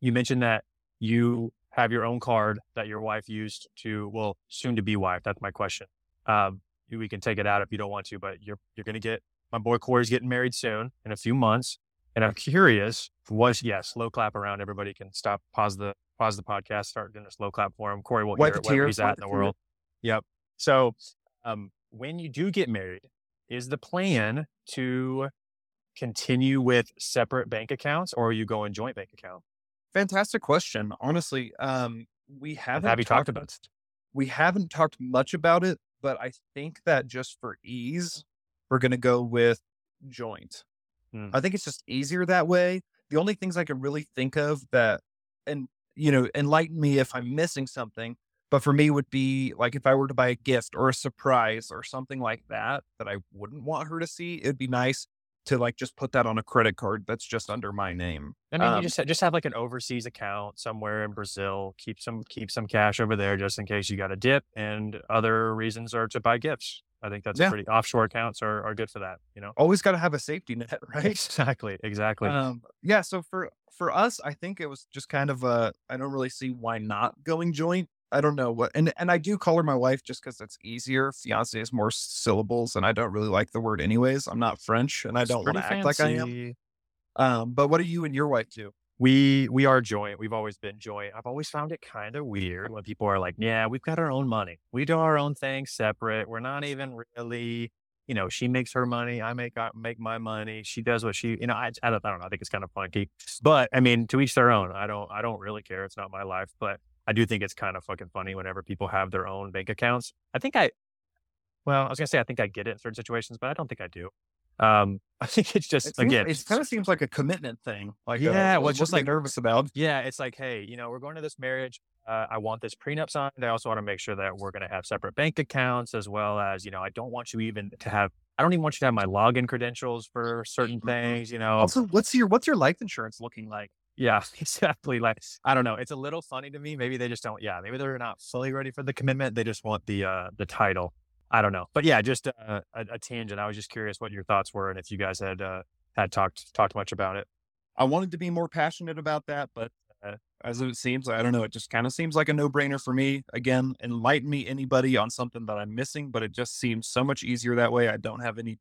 you mentioned that you have your own card that your wife used to, well, soon to be wife. That's my question. Um, we can take it out if you don't want to, but you're you're gonna get my boy Cory's getting married soon in a few months, and I'm curious. Was yes, slow clap around. Everybody can stop, pause the pause the podcast, start doing a slow clap for him. Cory will hear it wherever he's at in the world. Yep. So, um, when you do get married, is the plan to continue with separate bank accounts, or are you going joint bank account? Fantastic question. Honestly, um, we haven't have you talked, talked about it? We haven't talked much about it, but I think that just for ease, we're going to go with joint. Hmm. I think it's just easier that way. The only things I can really think of that, and you know, enlighten me if I'm missing something, but for me would be like if I were to buy a gift or a surprise or something like that that I wouldn't want her to see, it'd be nice to like just put that on a credit card that's just under my name. I mean, um, you just just have like an overseas account somewhere in Brazil. Keep some keep some cash over there just in case you got a dip, and other reasons are to buy gifts. I think that's yeah. pretty offshore accounts are, are good for that. You know, always got to have a safety net, (laughs) right? Exactly, exactly. Um, yeah. So for for us, I think it was just kind of a. I don't really see why not going joint. I don't know what, and and I do call her my wife just because it's easier. Fiance is more syllables, and I don't really like the word anyways. I'm not French, and I don't want to act like I am. Um, but what do you and your wife do? We we are joint. We've always been joint. I've always found it kind of weird when people are like, "Yeah, we've got our own money. We do our own thing separate. We're not even really." You know, she makes her money. I make I make my money. She does what she, you know. I, I don't, I don't know. I think it's kind of funky, but I mean, to each their own. I don't, I don't really care. It's not my life, but I do think it's kind of fucking funny whenever people have their own bank accounts. I think I, well, I was gonna say I think I get it in certain situations, but I don't think I do. Um, (laughs) I think it's just it seems, again, it kind of seems like a commitment thing. Like, yeah, uh, well, just like nervous about. Yeah, it's like, hey, you know, we're going to this marriage. Uh, I want this prenup signed. I also want to make sure that we're going to have separate bank accounts, as well as, you know, I don't want you even to have. I don't even want you to have my login credentials for certain mm-hmm. things. You know. Also, what's your what's your life insurance looking like? Yeah, (laughs) exactly. Like, I don't know. It's a little funny to me. Maybe they just don't, yeah, maybe they're not fully ready for the commitment. They just want the, uh, the title. I don't know. But yeah, just uh, a, a, tangent. I was just curious what your thoughts were and if you guys had, uh, had talked, talked much about it. I wanted to be more passionate about that, but uh, as it seems, I don't know. It just kind of seems like a no brainer for me. Again, enlighten me anybody on something that I'm missing, but it just seems so much easier that way. I don't have any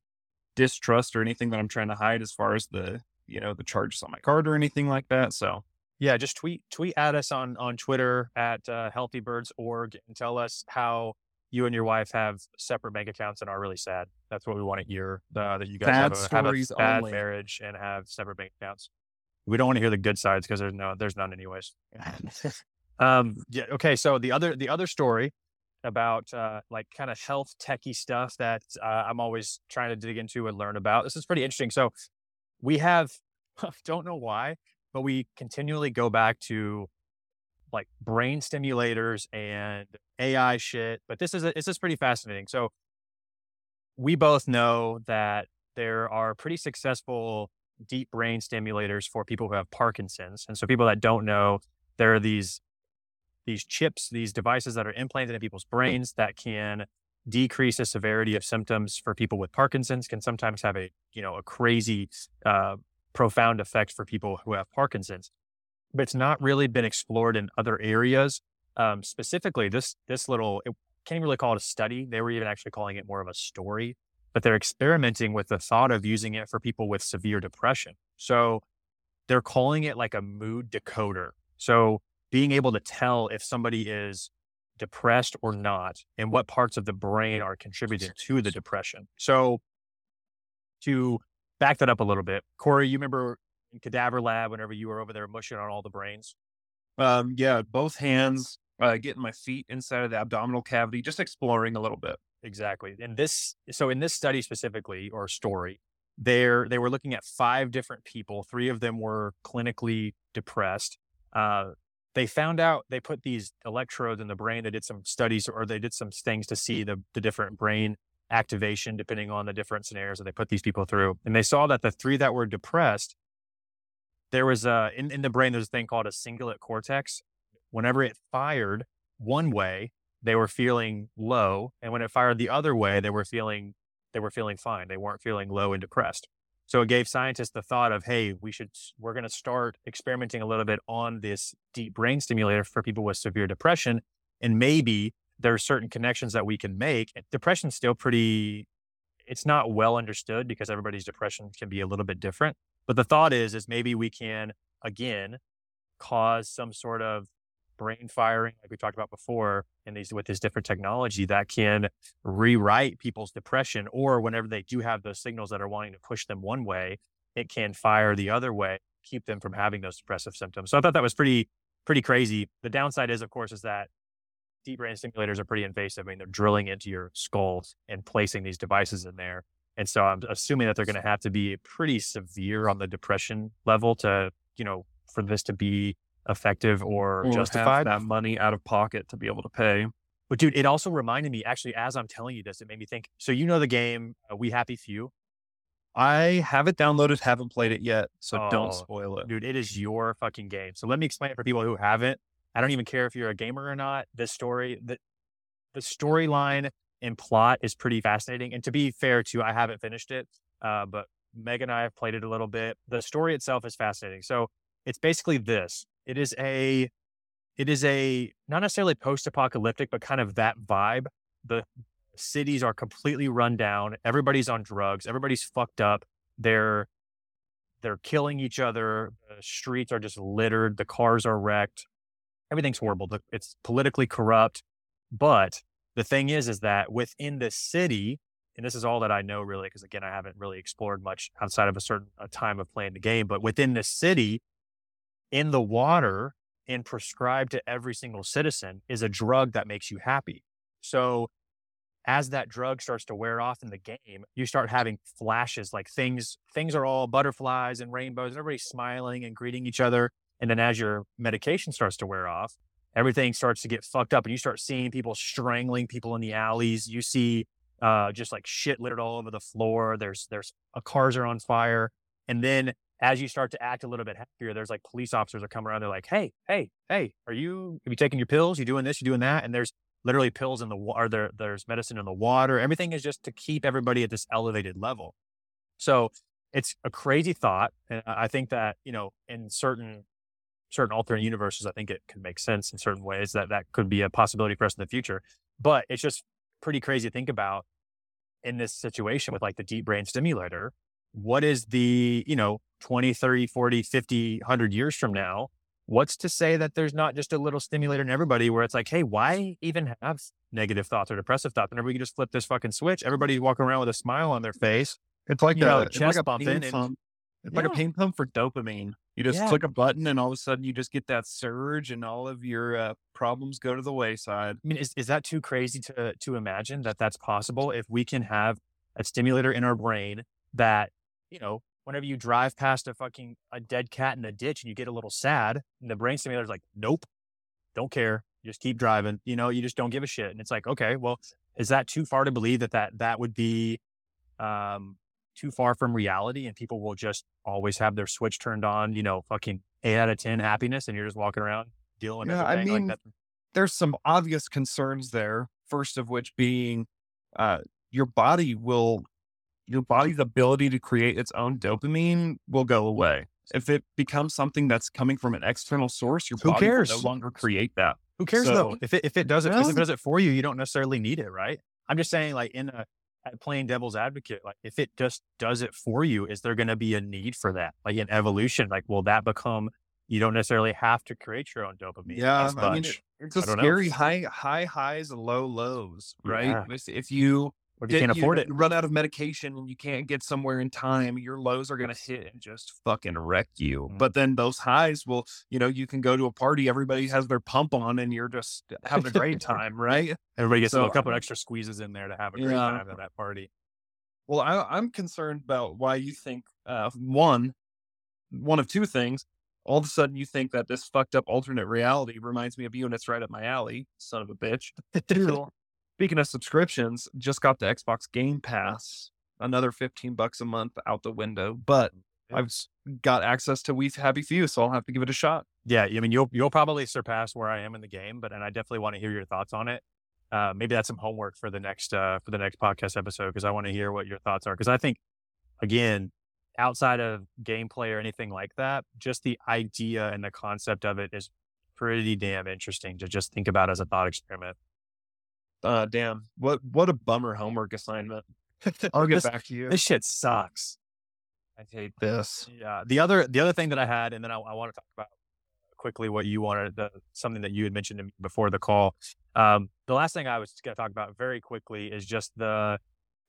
distrust or anything that I'm trying to hide as far as the you know the charges on my card or anything like that. So yeah, just tweet tweet at us on on Twitter at uh, healthybirds.org and tell us how you and your wife have separate bank accounts and are really sad. That's what we want to hear. Uh, that you guys have a, have a, bad only. marriage and have separate bank accounts. We don't want to hear the good sides because there's no there's none anyways. (laughs) um, yeah. Okay. So the other the other story about uh, like kind of health techie stuff that uh, I'm always trying to dig into and learn about. This is pretty interesting. So we have, (laughs) don't know why, but we continually go back to like brain stimulators and AI shit. But this is a, this is pretty fascinating. So we both know that there are pretty successful deep brain stimulators for people who have Parkinson's. And so people that don't know, there are these these chips, these devices that are implanted in people's brains that can decrease the severity of symptoms for people with Parkinson's can sometimes have a, you know, a crazy, uh, profound effect for people who have Parkinson's. But it's not really been explored in other areas. Um, specifically, this this little it, can't really call it a study. They were even actually calling it more of a story. But they're experimenting with the thought of using it for people with severe depression. So they're calling it like a mood decoder. So being able to tell if somebody is depressed or not, and what parts of the brain are contributing to the depression. So, to back that up a little bit, Cory, you remember in Cadaver Lab whenever you were over there mushing on all the brains? Um, yeah, both hands, uh, getting my feet inside of the abdominal cavity, just exploring a little bit. Exactly. And this, so in this study specifically or story, there they were looking at five different people. Three of them were clinically depressed. Uh, they found out they put these electrodes in the brain. They did some studies or they did some things to mm. see the, the different brain activation depending on the different scenarios that they put these people through. And they saw that the three that were depressed, there was a in, in the brain, there's a thing called a cingulate cortex. Whenever it fired one way, they were feeling low. And when it fired the other way, they were feeling they were feeling fine. They weren't feeling low and depressed. So it gave scientists the thought of, hey, we should, we're going to start experimenting a little bit on this deep brain stimulator for people with severe depression. And maybe there are certain connections that we can make. Depression's still pretty, it's not well understood because everybody's depression can be a little bit different. But the thought is, is maybe we can, again, cause some sort of brain firing, like we talked about before, and these with this different technology that can rewrite people's depression, or whenever they do have those signals that are wanting to push them one way, it can fire the other way, keep them from having those depressive symptoms. So I thought that was pretty pretty crazy. The downside is, of course, is that deep brain stimulators are pretty invasive. I mean, they're drilling into your skulls and placing these devices in there. And so I'm assuming that they're going to have to be pretty severe on the depression level to, you know, for this to be effective or, Or justified. that money out of pocket to be able to pay. But dude, it also reminded me actually as I'm telling you this, it made me think. So you know the game uh, We Happy Few, I have it downloaded, haven't played it yet, so Oh, don't spoil it. dude. It is your fucking game. So let me explain it for people who haven't. I don't even care if you're a gamer or not. This story, the the storyline and plot is pretty fascinating. And to be fair, too, I haven't finished it, uh, but Meg and I have played it a little bit. The story itself is fascinating. So it's basically this. It is a, it is a not necessarily post-apocalyptic, but kind of that vibe. The cities are completely run down. Everybody's on drugs. Everybody's fucked up. They're they're killing each other. The streets are just littered. The cars are wrecked. Everything's horrible. It's politically corrupt. But the thing is, is that within the city, and this is all that I know really, because again, I haven't really explored much outside of a certain a time of playing the game. But within the city, in the water and prescribed to every single citizen is a drug that makes you happy. So as that drug starts to wear off in the game, you start having flashes like things things are all butterflies and rainbows, and everybody's smiling and greeting each other. And then as your medication starts to wear off, everything starts to get fucked up and you start seeing people strangling people in the alleys. You see uh, just like shit littered all over the floor. There's there's uh, cars are on fire. And then as you start to act a little bit happier, there's like police officers are coming around. They're like, hey, hey, hey, are you have you taking your pills? You doing this? You doing that? And there's literally pills in the water. There, there's medicine in the water. Everything is just to keep everybody at this elevated level. So it's a crazy thought, and I think that you know, in certain certain alternate universes, I think it can make sense in certain ways that that could be a possibility for us in the future. But it's just pretty crazy to think about in this situation with like the deep brain stimulator. What is the, you know, 20, 30, 40, 50, 100 years from now? What's to say that there's not just a little stimulator in everybody where it's like, hey, why even have negative thoughts or depressive thoughts? Whenever we can just flip this fucking switch, everybody's walking around with a smile on their face. It's like You know, a, it's chest like a bumping pain and- pump. It's like a pain pump for dopamine. You just Yeah. click a button, and all of a sudden, you just get that surge, and all of your uh, problems go to the wayside. I mean, is, is that too crazy to to imagine that that's possible if we can have a stimulator in our brain that, you know, whenever you drive past a fucking a dead cat in a ditch and you get a little sad, and the brain stimulator's like, nope, don't care, just keep driving. You know, you just don't give a shit. And it's like, okay, well, is that too far to believe that that that would be um too far from reality and people will just always have their switch turned on, you know, fucking eight out of ten happiness and you're just walking around dealing with Yeah, I mean, like that. There's some obvious concerns there. First of which being, uh, your body will, your body's ability to create its own dopamine will go away. If it becomes something that's coming from an external source, your Who body will cares? no longer create that. Who cares though? If it if it does it, if it does it for you, you don't necessarily need it, right? I'm just saying, like in a playing devil's advocate, like if it just does it for you, is there going to be a need for that? Like in evolution, like will that become? You don't necessarily have to create your own dopamine. Yeah, as I mean, much. It's a don't know. high high highs and low lows, right? Yeah. If you or you can't afford it. run out of medication and you can't get somewhere in time, your lows are going to hit and just fucking wreck you. Mm. But then those highs will, you know, you can go to a party, everybody has their pump on, and you're just having a great (laughs) time, right? Everybody gets a So- little couple extra squeezes in there to have a great Yeah. time at that party. Well, I, I'm concerned about why you think uh, one, one of two things. All of a sudden, you think that this fucked up alternate reality reminds me of you, and it's right up my alley, son of a bitch. Two, Speaking of subscriptions, just got the Xbox Game Pass, another fifteen bucks a month out the window. But. I've got access to We Happy Few, so I'll have to give it a shot. Yeah, I mean, you'll you'll probably surpass where I am in the game, but and I definitely want to hear your thoughts on it. Uh, maybe that's some homework for the next uh, for the next podcast episode because I want to hear what your thoughts are. Because I think, again, outside of gameplay or anything like that, just the idea and the concept of it is pretty damn interesting to just think about as a thought experiment. Uh, damn, what what a bummer homework assignment. (laughs) I'll get This- back to you. This shit sucks. I hate this. Yeah. The other the other thing that I had, and then I, I want to talk about quickly what you wanted, the, something that you had mentioned to me before the call. Um, the last thing I was going to talk about very quickly is just the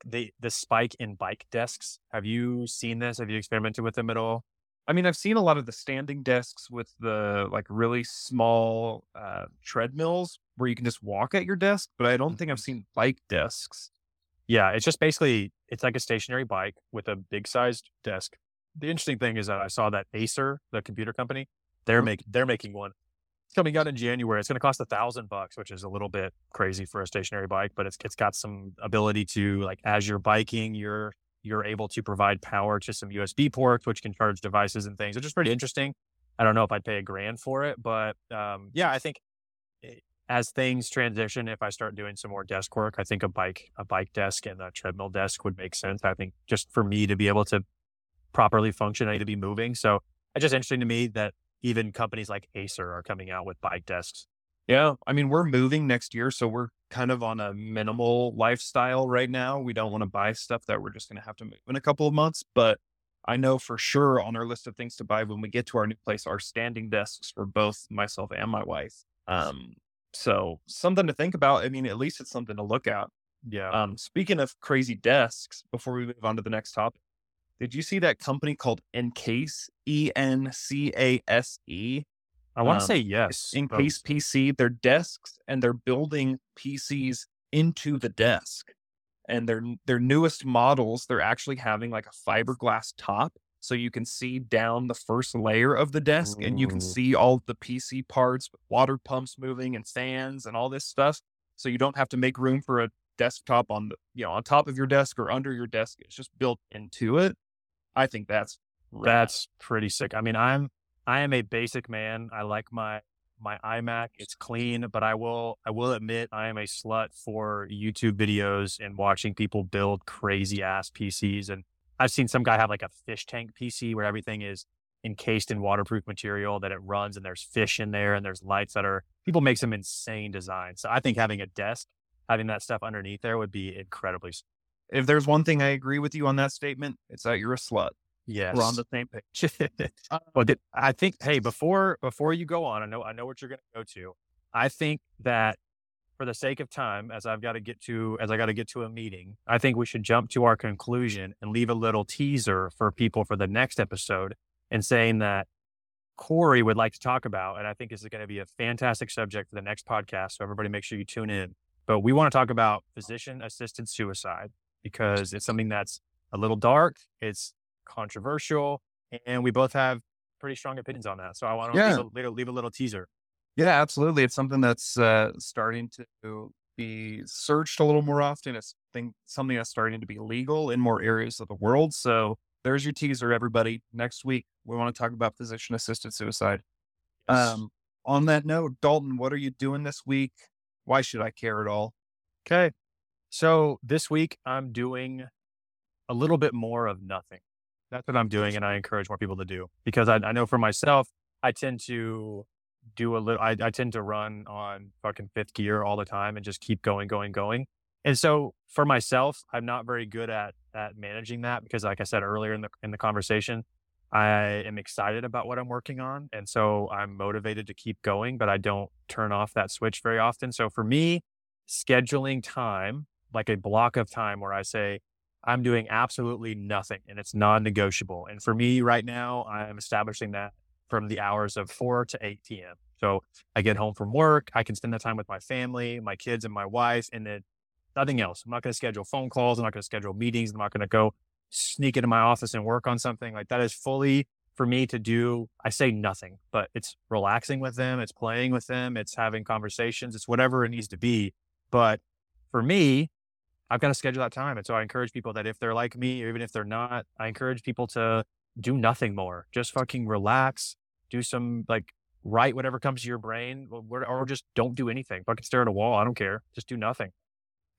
the the spike in bike desks. Have you seen this? Have you experimented with them at all? I mean, I've seen a lot of the standing desks with the like really small uh, treadmills where you can just walk at your desk, but I don't think I've seen bike desks. Yeah, it's just basically it's like a stationary bike with a big sized desk. The interesting thing is that I saw that Acer, the computer company, they're Mhm. making they're making one. It's coming out in January. It's going to cost a thousand bucks, which is a little bit crazy for a stationary bike, but it's it's got some ability to like as you're biking, you're you're able to provide power to some USB ports, which can charge devices and things, which is pretty interesting. I don't know if I'd pay a grand for it, but um, yeah, I think eh, as things transition, if I start doing some more desk work, I think a bike, a bike desk and a treadmill desk would make sense. I think just for me to be able to properly function, I need to be moving. So it's just interesting to me that even companies like Acer are coming out with bike desks. Yeah, I mean, we're moving next year, so we're kind of on a minimal lifestyle right now. We don't want to buy stuff that we're just going to have to move in a couple of months, but I know for sure on our list of things to buy when we get to our new place are standing desks for both myself and my wife. Um, so something to think about. I mean, at least it's something to look at. Yeah. Um, speaking of crazy desks, before we move on to the next topic, did you see that company called Encase? E N C A S E. I want to um, say yes. In but- case PC, their desks and they're building PCs into the desk. And their their newest models, they're actually having like a fiberglass top. So you can see down the first layer of the desk and you can see all the PC parts, water pumps moving and fans and all this stuff. So you don't have to make room for a desktop on the you know on top of your desk or under your desk. It's just built into it. I think that's rad. That's pretty sick. I mean, I'm I am a basic man. I like my my iMac. It's clean, but I will I will admit I am a slut for YouTube videos and watching people build crazy ass PCs. And I've seen some guy have like a fish tank PC where everything is encased in waterproof material that it runs and there's fish in there and there's lights that are people make some insane designs. So I think having a desk, having that stuff underneath there would be incredibly if there's one thing I agree with you on that statement, it's that you're a slut. Yes. We're on the same page. (laughs) Uh, well, did, I think, hey, before before you go on, I know I know what you're going to go to. I think that for the sake of time, as I've got to get to as I got to get to a meeting, I think we should jump to our conclusion and leave a little teaser for people for the next episode, and saying that Cory would like to talk about, and I think this is going to be a fantastic subject for the next podcast. So everybody, make sure you tune in. But we want to talk about physician assisted suicide because it's something that's a little dark. It's controversial, and we both have pretty strong opinions on that. So I want to Yeah. leave, a, little, leave a little teaser. Yeah, absolutely. It's something that's uh, starting to be searched a little more often. It's thing, something that's starting to be legal in more areas of the world. So there's your teaser, everybody. Next week, we want to talk about physician assisted suicide. Yes. Um, on that note, Dalton, what are you doing this week? Why should I care at all? Okay. So this week I'm doing a little bit more of nothing. That's what I'm doing. And I encourage more people to do because I, I know for myself, I tend to do a little, I, I tend to run on fucking fifth gear all the time and just keep going, going, going. And so for myself, I'm not very good at, at managing that because like I said earlier in the, in the conversation, I am excited about what I'm working on. And so I'm motivated to keep going, but I don't turn off that switch very often. So for me, scheduling time, like a block of time where I say, I'm doing absolutely nothing and it's non negotiable. And for me right now, I'm establishing that from the hours of 4 to 8 p.m. So I get home from work, I can spend that time with my family, my kids, and my wife, and then nothing else. I'm not going to schedule phone calls. I'm not going to schedule meetings. I'm not going to go sneak into my office and work on something. Like that is fully for me to do. I say nothing, but it's relaxing with them, it's playing with them, it's having conversations, it's whatever it needs to be. But for me, I've got to schedule that time. And so I encourage people that if they're like me, or even if they're not, I encourage people to do nothing more. Just fucking relax, do some like write whatever comes to your brain, or, or just don't do anything. Fucking stare at a wall. I don't care. Just do nothing.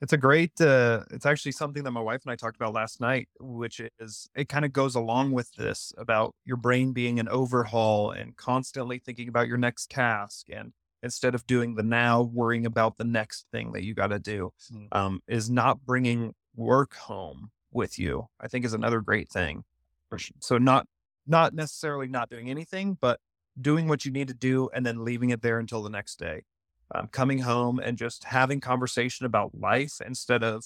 It's a great, uh, it's actually something that my wife and I talked about last night, which is it kind of goes along with this about your brain being an overhaul and constantly thinking about your next task. And instead of doing the now, worrying about the next thing that you got to do, Mm. um, is not bringing work home with you, I think is another great thing. So not, not necessarily not doing anything, but doing what you need to do and then leaving it there until the next day um, coming home and just having conversation about life instead of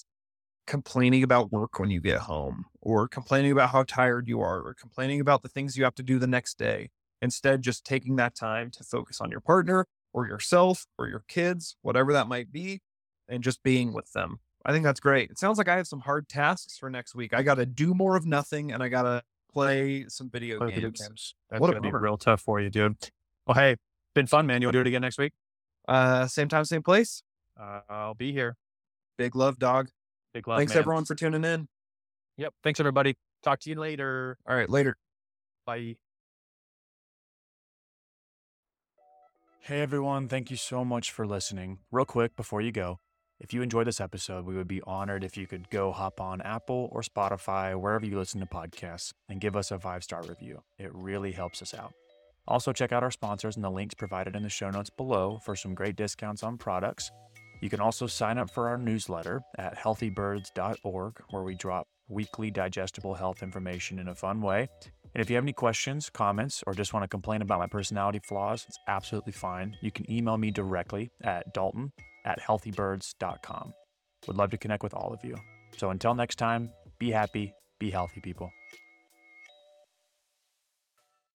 complaining about work when you get home or complaining about how tired you are or complaining about the things you have to do the next day. Instead, just taking that time to focus on your partner or yourself or your kids, whatever that might be, and just being with them. I think that's great. It sounds like I have some hard tasks for next week. I got to do more of nothing and I got to play some video Play video games. games. That's What a gonna be real tough for you, dude. Well, hey, been fun, man. You'll do it again next week? Uh, same time, same place. Uh, I'll be here. Big love, dog. Big love. Thanks man. everyone for tuning in. Yep. Thanks everybody. Talk to you later. All right, later. Bye. Hey everyone, thank you so much for listening. Real quick before you go, if you enjoyed this episode, we would be honored if you could go hop on Apple or Spotify, wherever you listen to podcasts, and give us a five star review. It really helps us out. Also, check out our sponsors and the links provided in the show notes below for some great discounts on products. You can also sign up for our newsletter at healthybirds.org, where we drop weekly digestible health information in a fun way. And if you have any questions, comments, or just want to complain about my personality flaws, it's absolutely fine. You can email me directly at dalton at healthybirds.com. Would love to connect with all of you. So until next time, be happy, be healthy, people.